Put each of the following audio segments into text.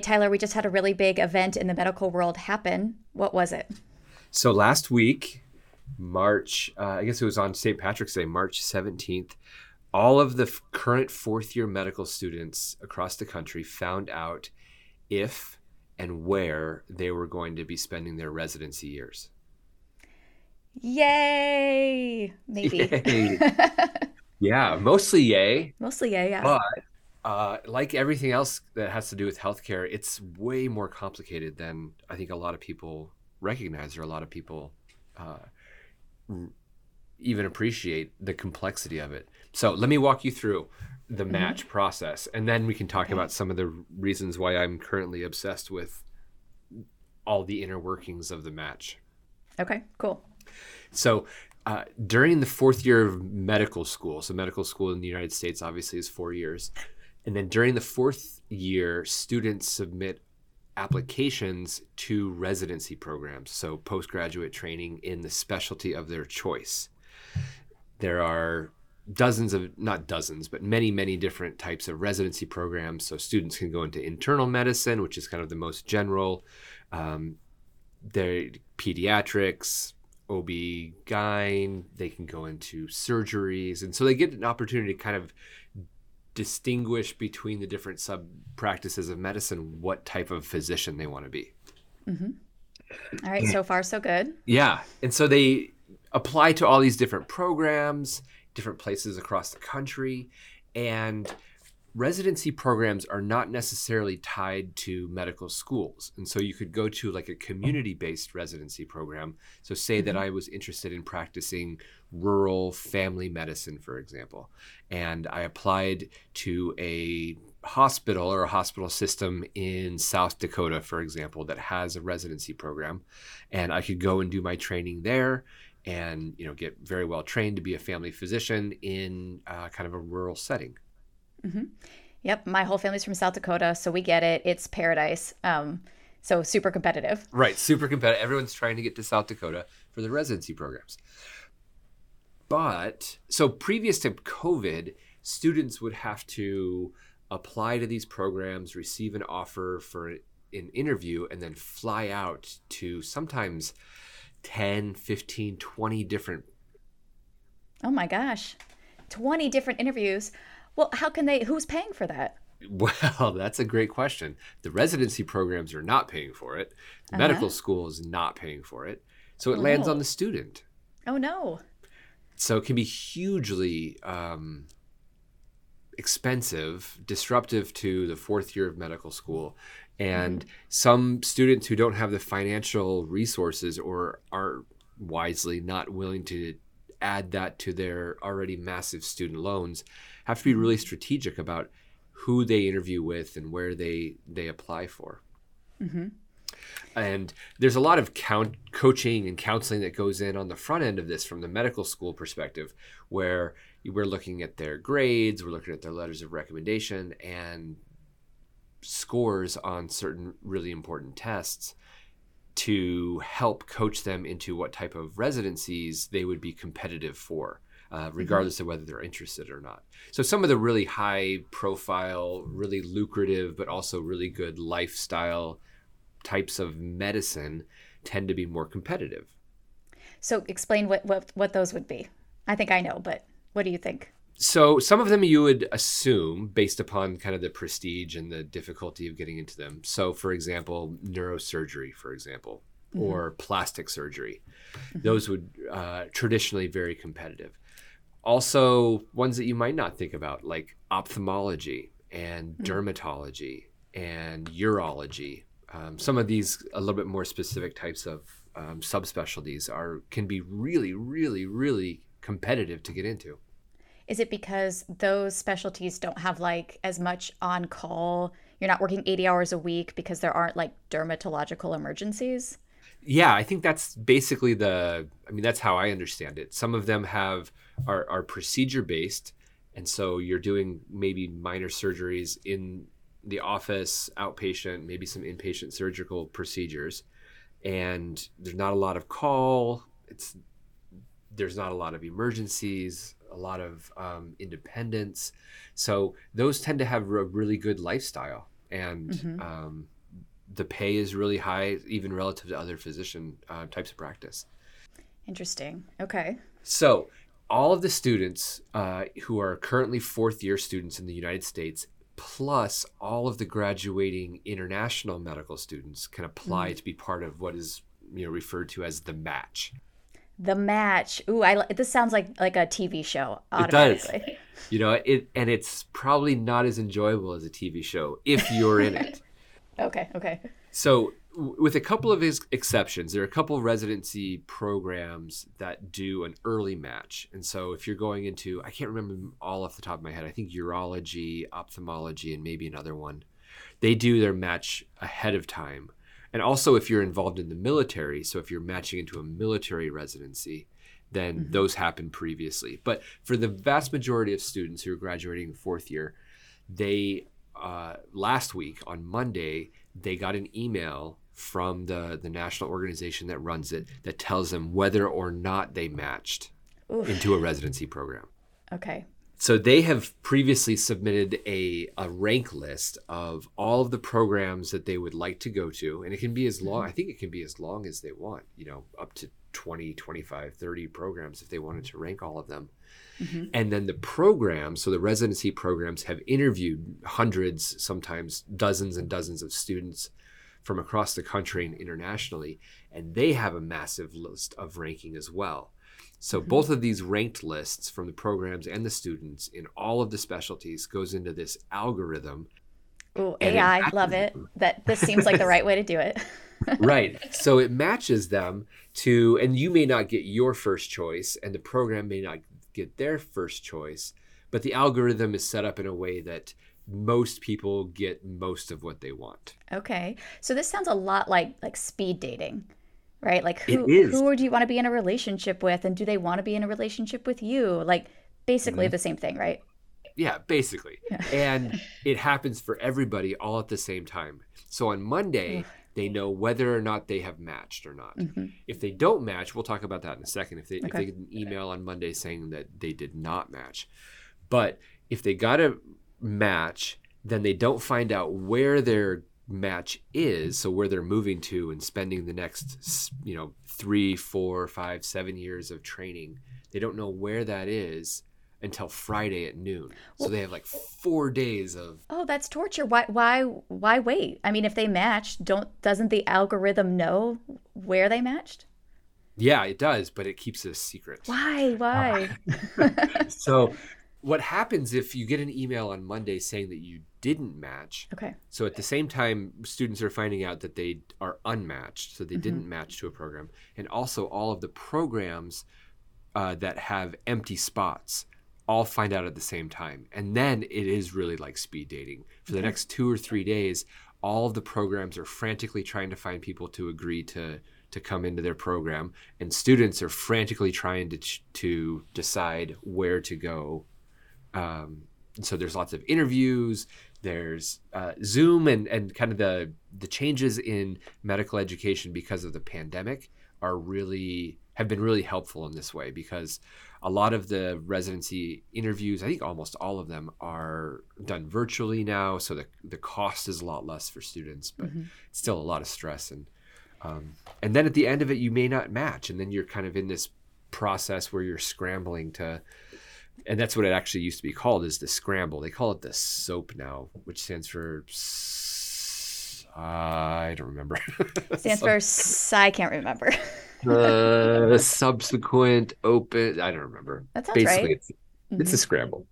Tyler, we just had a really big event in the medical world happen. What was it? So last week, March, uh, I guess it was on St. Patrick's Day, March 17th, all of the f- current fourth year medical students across the country found out if and where they were going to be spending their residency years. Yay! Maybe. Yay. yeah, mostly yay. Mostly yay, yeah. But uh, like everything else that has to do with healthcare, it's way more complicated than I think a lot of people recognize or a lot of people uh, r- even appreciate the complexity of it. So let me walk you through the match process, and then we can talk Okay. about some of the reasons why I'm currently obsessed with all the inner workings of the match. okay, cool. So uh, during the fourth year of medical school, so medical school in the United States obviously is four years, and then during the fourth year, students submit applications to residency programs, so postgraduate training in the specialty of their choice. There are dozens of not dozens but many many different types of residency programs. So students can go into internal medicine which is kind of the most general um, there pediatrics ob gyn they can go into surgeries. And so they get an opportunity to kind of distinguish between the different sub practices of medicine what type of physician they want to be mm-hmm. All right, so far so good. yeah. And so they apply to all these different programs, different places across the country. And residency programs are not necessarily tied to medical schools. And so you could go to like a community based residency program. So, say that I was interested in practicing rural family medicine, for example, and I applied to a hospital or a hospital system in South Dakota, for example, that has a residency program, and I could go and do my training there and you know get very well trained to be a family physician in uh, kind of a rural setting Yep, my whole family's from South Dakota, so we get it. It's paradise. Um, so super competitive. Right, super competitive. Everyone's trying to get to South Dakota for the residency programs. But so previous to COVID, students would have to apply to these programs, receive an offer for an interview, and then fly out to sometimes 10, 15, 20 different. Oh my gosh. 20 different interviews. Well, how can they who's paying for that? Well, that's a great question. The residency programs are not paying for it, the medical school is not paying for it. So it Oh, lands no. on the student. Oh no. so it can be hugely um, expensive, disruptive to the fourth year of medical school. And some students who don't have the financial resources or are wisely not willing to add that to their already massive student loans have to be really strategic about who they interview with and where they they apply for. Mm-hmm. And there's a lot of count, coaching and counseling that goes in on the front end of this from the medical school perspective, where we're looking at their grades, we're looking at their letters of recommendation, and scores on certain really important tests to help coach them into what type of residencies they would be competitive for, uh, regardless of whether they're interested or not. So, some of the really high profile, really lucrative, but also really good lifestyle types of medicine tend to be more competitive. So explain what what what those would be. I think I know, but what do you think? So some of them you would assume based upon kind of the prestige and the difficulty of getting into them. So for example, neurosurgery, for example, or plastic surgery, those would uh, traditionally very competitive. Also, ones that you might not think about, like ophthalmology and dermatology and urology. Um, some of these a little bit more specific types of um, subspecialties are can be really, really, really competitive to get into. Is it because those specialties don't have like as much on call? You're not working 80 hours a week because there aren't like dermatological emergencies? Yeah, I think that's basically the. I mean, that's how I understand it. Some of them have are, are procedure based, and so you're doing maybe minor surgeries in the office, outpatient, maybe some inpatient surgical procedures, and there's not a lot of call. It's there's not a lot of emergencies, a lot of um, independence, so those tend to have a really good lifestyle. and mm-hmm. um, the pay is really high, even relative to other physician uh, types of practice. Interesting. Okay. So, all of the students uh, who are currently fourth year students in the United States, plus all of the graduating international medical students, can apply mm. to be part of what is you know referred to as the match. The match. Ooh, I this sounds like like a TV show. It does. You know it, and it's probably not as enjoyable as a TV show if you're in it. okay. Okay. So with a couple of exceptions, there are a couple of residency programs that do an early match. And so if you're going into, I can't remember all off the top of my head, I think urology, ophthalmology, and maybe another one, they do their match ahead of time. And also if you're involved in the military, so if you're matching into a military residency, then mm-hmm. those happen previously. But for the vast majority of students who are graduating fourth year, they uh, last week on Monday they got an email from the the national organization that runs it that tells them whether or not they matched Oof. into a residency program. Okay. So they have previously submitted a, a rank list of all of the programs that they would like to go to. And it can be as long, mm-hmm. I think it can be as long as they want, you know, up to 20, 25, 30 programs if they wanted to rank all of them. Mm-hmm. And then the programs, so the residency programs have interviewed hundreds, sometimes dozens and dozens of students from across the country and internationally, and they have a massive list of ranking as well. So mm-hmm. both of these ranked lists from the programs and the students in all of the specialties goes into this algorithm. Oh, AI, love it. That this seems like the right way to do it. right. So it matches them to, and you may not get your first choice, and the program may not get their first choice, but the algorithm is set up in a way that most people get most of what they want. Okay. So this sounds a lot like like speed dating. Right? Like who who do you want to be in a relationship with and do they want to be in a relationship with you? Like basically mm-hmm. the same thing, right? Yeah, basically. Yeah. and it happens for everybody all at the same time. So on Monday, they know whether or not they have matched or not. Mm-hmm. If they don't match, we'll talk about that in a second. If they okay. if they get an email on Monday saying that they did not match, but if they got a match, then they don't find out where their match is, so where they're moving to and spending the next you know three, four, five, seven years of training. They don't know where that is until Friday at noon. Well, so they have like four days of Oh, that's torture. Why why why wait? I mean if they match, don't doesn't the algorithm know where they matched? Yeah, it does, but it keeps it a secret. Why? Why? so what happens if you get an email on Monday saying that you didn't match? Okay. So at the same time, students are finding out that they are unmatched, so they mm-hmm. didn't match to a program, and also all of the programs uh, that have empty spots all find out at the same time. And then it is really like speed dating. For the next two or three days, all of the programs are frantically trying to find people to agree to to come into their program, and students are frantically trying to to decide where to go. Um, so there's lots of interviews. There's uh, Zoom and and kind of the the changes in medical education because of the pandemic are really have been really helpful in this way because a lot of the residency interviews, I think almost all of them are done virtually now, so the the cost is a lot less for students, but mm-hmm. still a lot of stress and um, and then at the end of it, you may not match, and then you're kind of in this process where you're scrambling to, and that's what it actually used to be called is the scramble. They call it the SOAP now, which stands for. I don't remember. Stands for I can't remember. the subsequent open. I don't remember. That sounds Basically, right. It's, mm-hmm. it's a mm-hmm. scramble.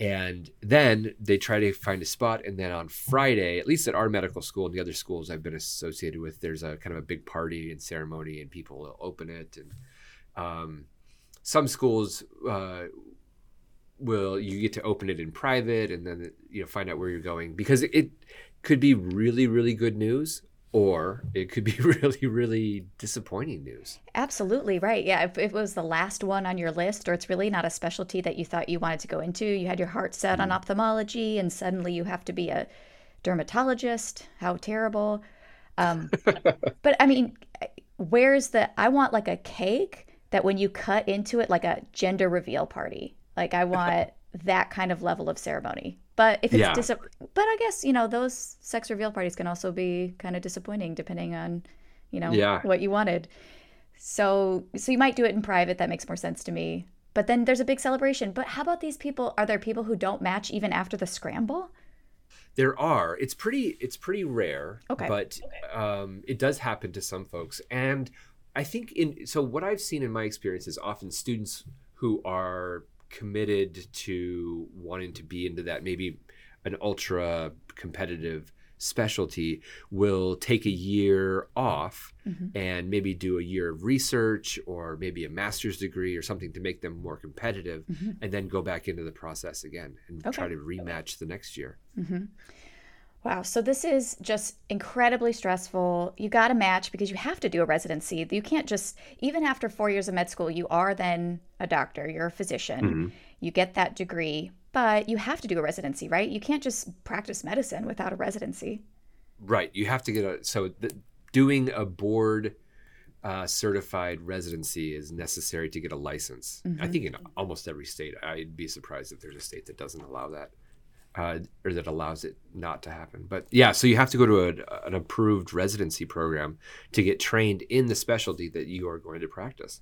And then they try to find a spot. And then on Friday, at least at our medical school and the other schools I've been associated with, there's a kind of a big party and ceremony, and people will open it. And um, some schools uh, will you get to open it in private, and then you know find out where you're going because it, it could be really really good news or it could be really really disappointing news. Absolutely right. Yeah if it was the last one on your list or it's really not a specialty that you thought you wanted to go into you had your heart set mm-hmm. on ophthalmology and suddenly you have to be a dermatologist. How terrible. Um, but i mean where's the i want like a cake that when you cut into it like a gender reveal party. Like i want that kind of level of ceremony But if it's Yeah. dis- but I guess you know those sex reveal parties can also be kind of disappointing depending on, you know, Yeah. what you wanted. So so you might do it in private. That makes more sense to me. But then there's a big celebration. But how about these people? Are there people who don't match even after the scramble? There are. It's pretty. It's pretty rare. Okay. But um, it does happen to some folks, and I think in so what I've seen in my experience is often students who are committed to wanting to be into that maybe an ultra competitive specialty will take a year off Mhm. and maybe do a year of research or maybe a master's degree or something to make them more competitive Mhm. and then go back into the process again and Okay. try to rematch the next year hmm Wow. So this is just incredibly stressful. You got to match because you have to do a residency. You can't just, even after four years of med school, you are then a doctor, you're a physician, Mhm. you get that degree, but you have to do a residency, right? You can't just practice medicine without a residency. Right. You have to get a so the, doing a board uh, certified residency is necessary to get a license. I Mhm. think in almost every state. I'd be surprised if there's a state that doesn't allow that. Uh, or that allows it not to happen. But yeah, so you have to go to a, an approved residency program to get trained in the specialty that you are going to practice.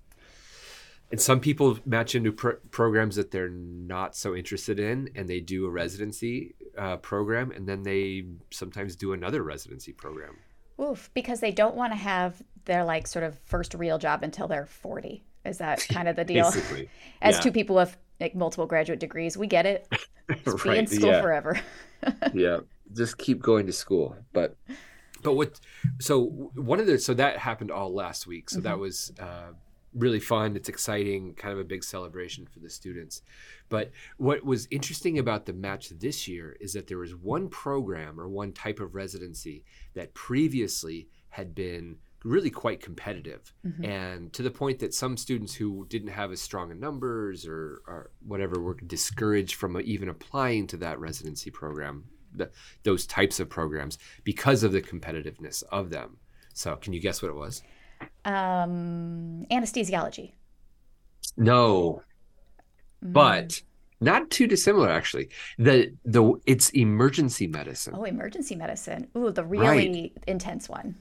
And some people match into pro- programs that they're not so interested in, and they do a residency uh, program, and then they sometimes do another residency program. Oof, because they don't want to have their like sort of first real job until they're 40. Is that kind of the deal? Basically, As yeah. two people with like multiple graduate degrees, we get it. Just be in school yeah. forever. yeah just keep going to school but but what so one of the so that happened all last week so that was uh, really fun it's exciting kind of a big celebration for the students but what was interesting about the match this year is that there was one program or one type of residency that previously had been really quite competitive Mhm. and to the point that some students who didn't have as strong in numbers or, or whatever were discouraged from even applying to that residency program the, those types of programs because of the competitiveness of them so can you guess what it was Um, anesthesiology. no Mm. but not too dissimilar actually the the it's emergency medicine Oh, emergency medicine. Ooh, the really intense one.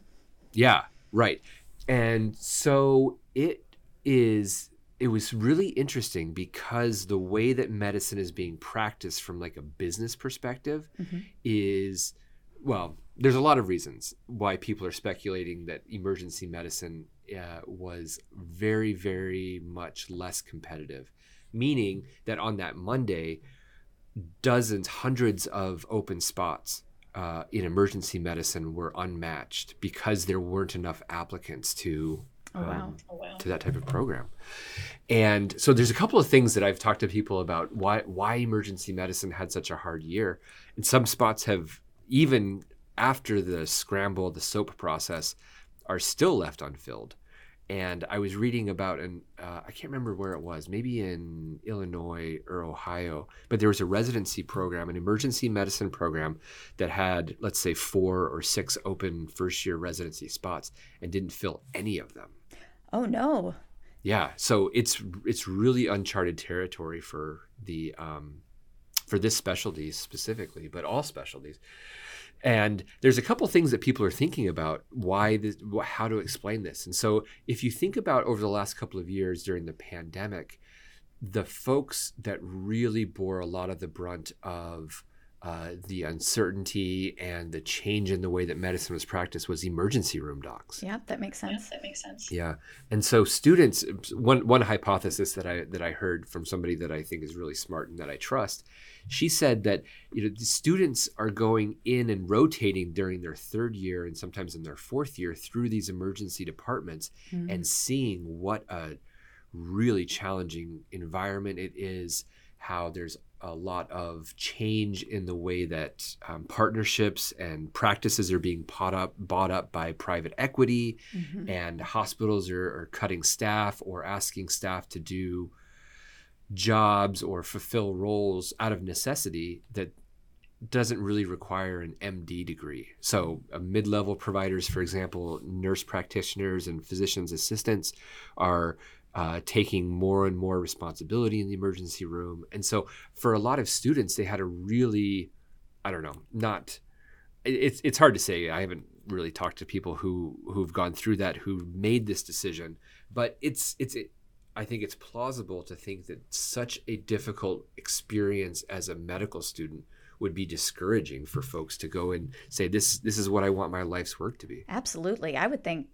Yeah, right. And so it is it was really interesting because the way that medicine is being practiced from like a business perspective Mhm. is well, there's a lot of reasons why people are speculating that emergency medicine uh, was very very much less competitive, meaning that on that Monday dozens, hundreds of open spots uh, in emergency medicine were unmatched because there weren't enough applicants to Oh, wow. um, to that type of program. And so there's a couple of things that I've talked to people about why why emergency medicine had such a hard year. And some spots have even after the scramble, the soap process, are still left unfilled. And I was reading about an uh, I can't remember where it was, maybe in Illinois or Ohio, but there was a residency program, an emergency medicine program that had let's say four or six open first year residency spots and didn't fill any of them. Oh no. Yeah, so it's it's really uncharted territory for the um, for this specialty specifically, but all specialties. And there's a couple things that people are thinking about why this, how to explain this. And so if you think about over the last couple of years during the pandemic, the folks that really bore a lot of the brunt of uh, the uncertainty and the change in the way that medicine was practiced was emergency room docs. Yeah, that makes sense. that makes sense. Yeah, and so students, one one hypothesis that I that I heard from somebody that I think is really smart and that I trust, she said that you know the students are going in and rotating during their third year and sometimes in their fourth year through these emergency departments Mm. and seeing what a really challenging environment it is, how there's a lot of change in the way that um, partnerships and practices are being bought up, bought up by private equity, Mhm. and hospitals are, are cutting staff or asking staff to do jobs or fulfill roles out of necessity that doesn't really require an MD degree. So, uh, mid level providers, for example, nurse practitioners and physician's assistants, are uh, taking more and more responsibility in the emergency room. And so for a lot of students, they had a really, I don't know, not, it's, it's hard to say. I haven't really talked to people who, who've gone through that, who made this decision, but it's, it's, it, I think it's plausible to think that such a difficult experience as a medical student would be discouraging for folks to go and say this this is what I want my life's work to be. Absolutely. I would think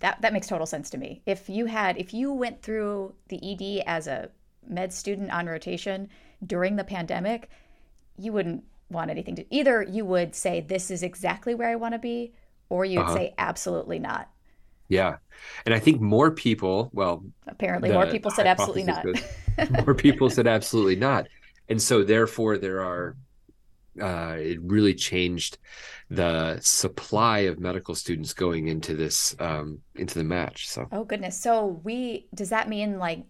that that makes total sense to me. If you had if you went through the ED as a med student on rotation during the pandemic, you wouldn't want anything to either you would say this is exactly where I want to be or you'd uh-huh. say absolutely not. Yeah. And I think more people, well, apparently more people said absolutely not. more people said absolutely not. And so therefore there are uh, it really changed the supply of medical students going into this um, into the match. So oh goodness, so we does that mean like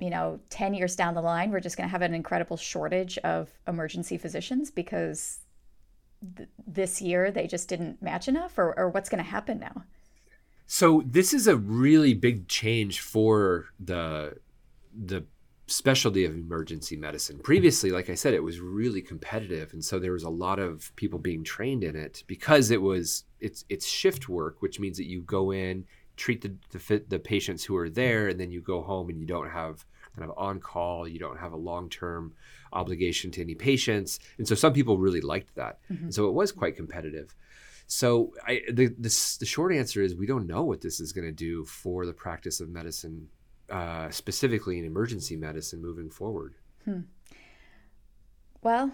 you know 10 years down the line we're just going to have an incredible shortage of emergency physicians because th- this year they just didn't match enough or, or what's going to happen now so this is a really big change for the the specialty of emergency medicine. Previously, like I said, it was really competitive, and so there was a lot of people being trained in it because it was it's it's shift work, which means that you go in, treat the the, the patients who are there, and then you go home and you don't have kind of on call, you don't have a long term obligation to any patients, and so some people really liked that, mm-hmm. and so it was quite competitive. So I, the, the the short answer is we don't know what this is going to do for the practice of medicine uh, specifically in emergency medicine moving forward. Hmm. Well,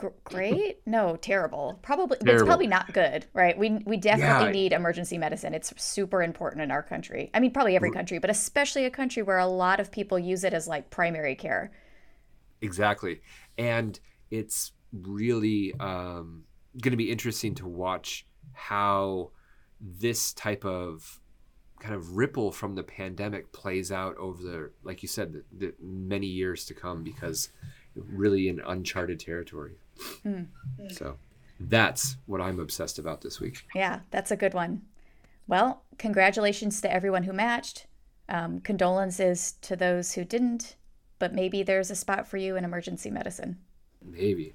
G- great no terrible probably terrible. it's probably not good right we we definitely yeah. need emergency medicine it's super important in our country i mean probably every country but especially a country where a lot of people use it as like primary care exactly and it's really um, going to be interesting to watch how this type of kind of ripple from the pandemic plays out over the like you said the, the many years to come because really in uncharted territory. Mm. so that's what i'm obsessed about this week. Yeah that's a good one. Well congratulations to everyone who matched. Um, condolences to those who didn't but maybe there's a spot for you in emergency medicine. Maybe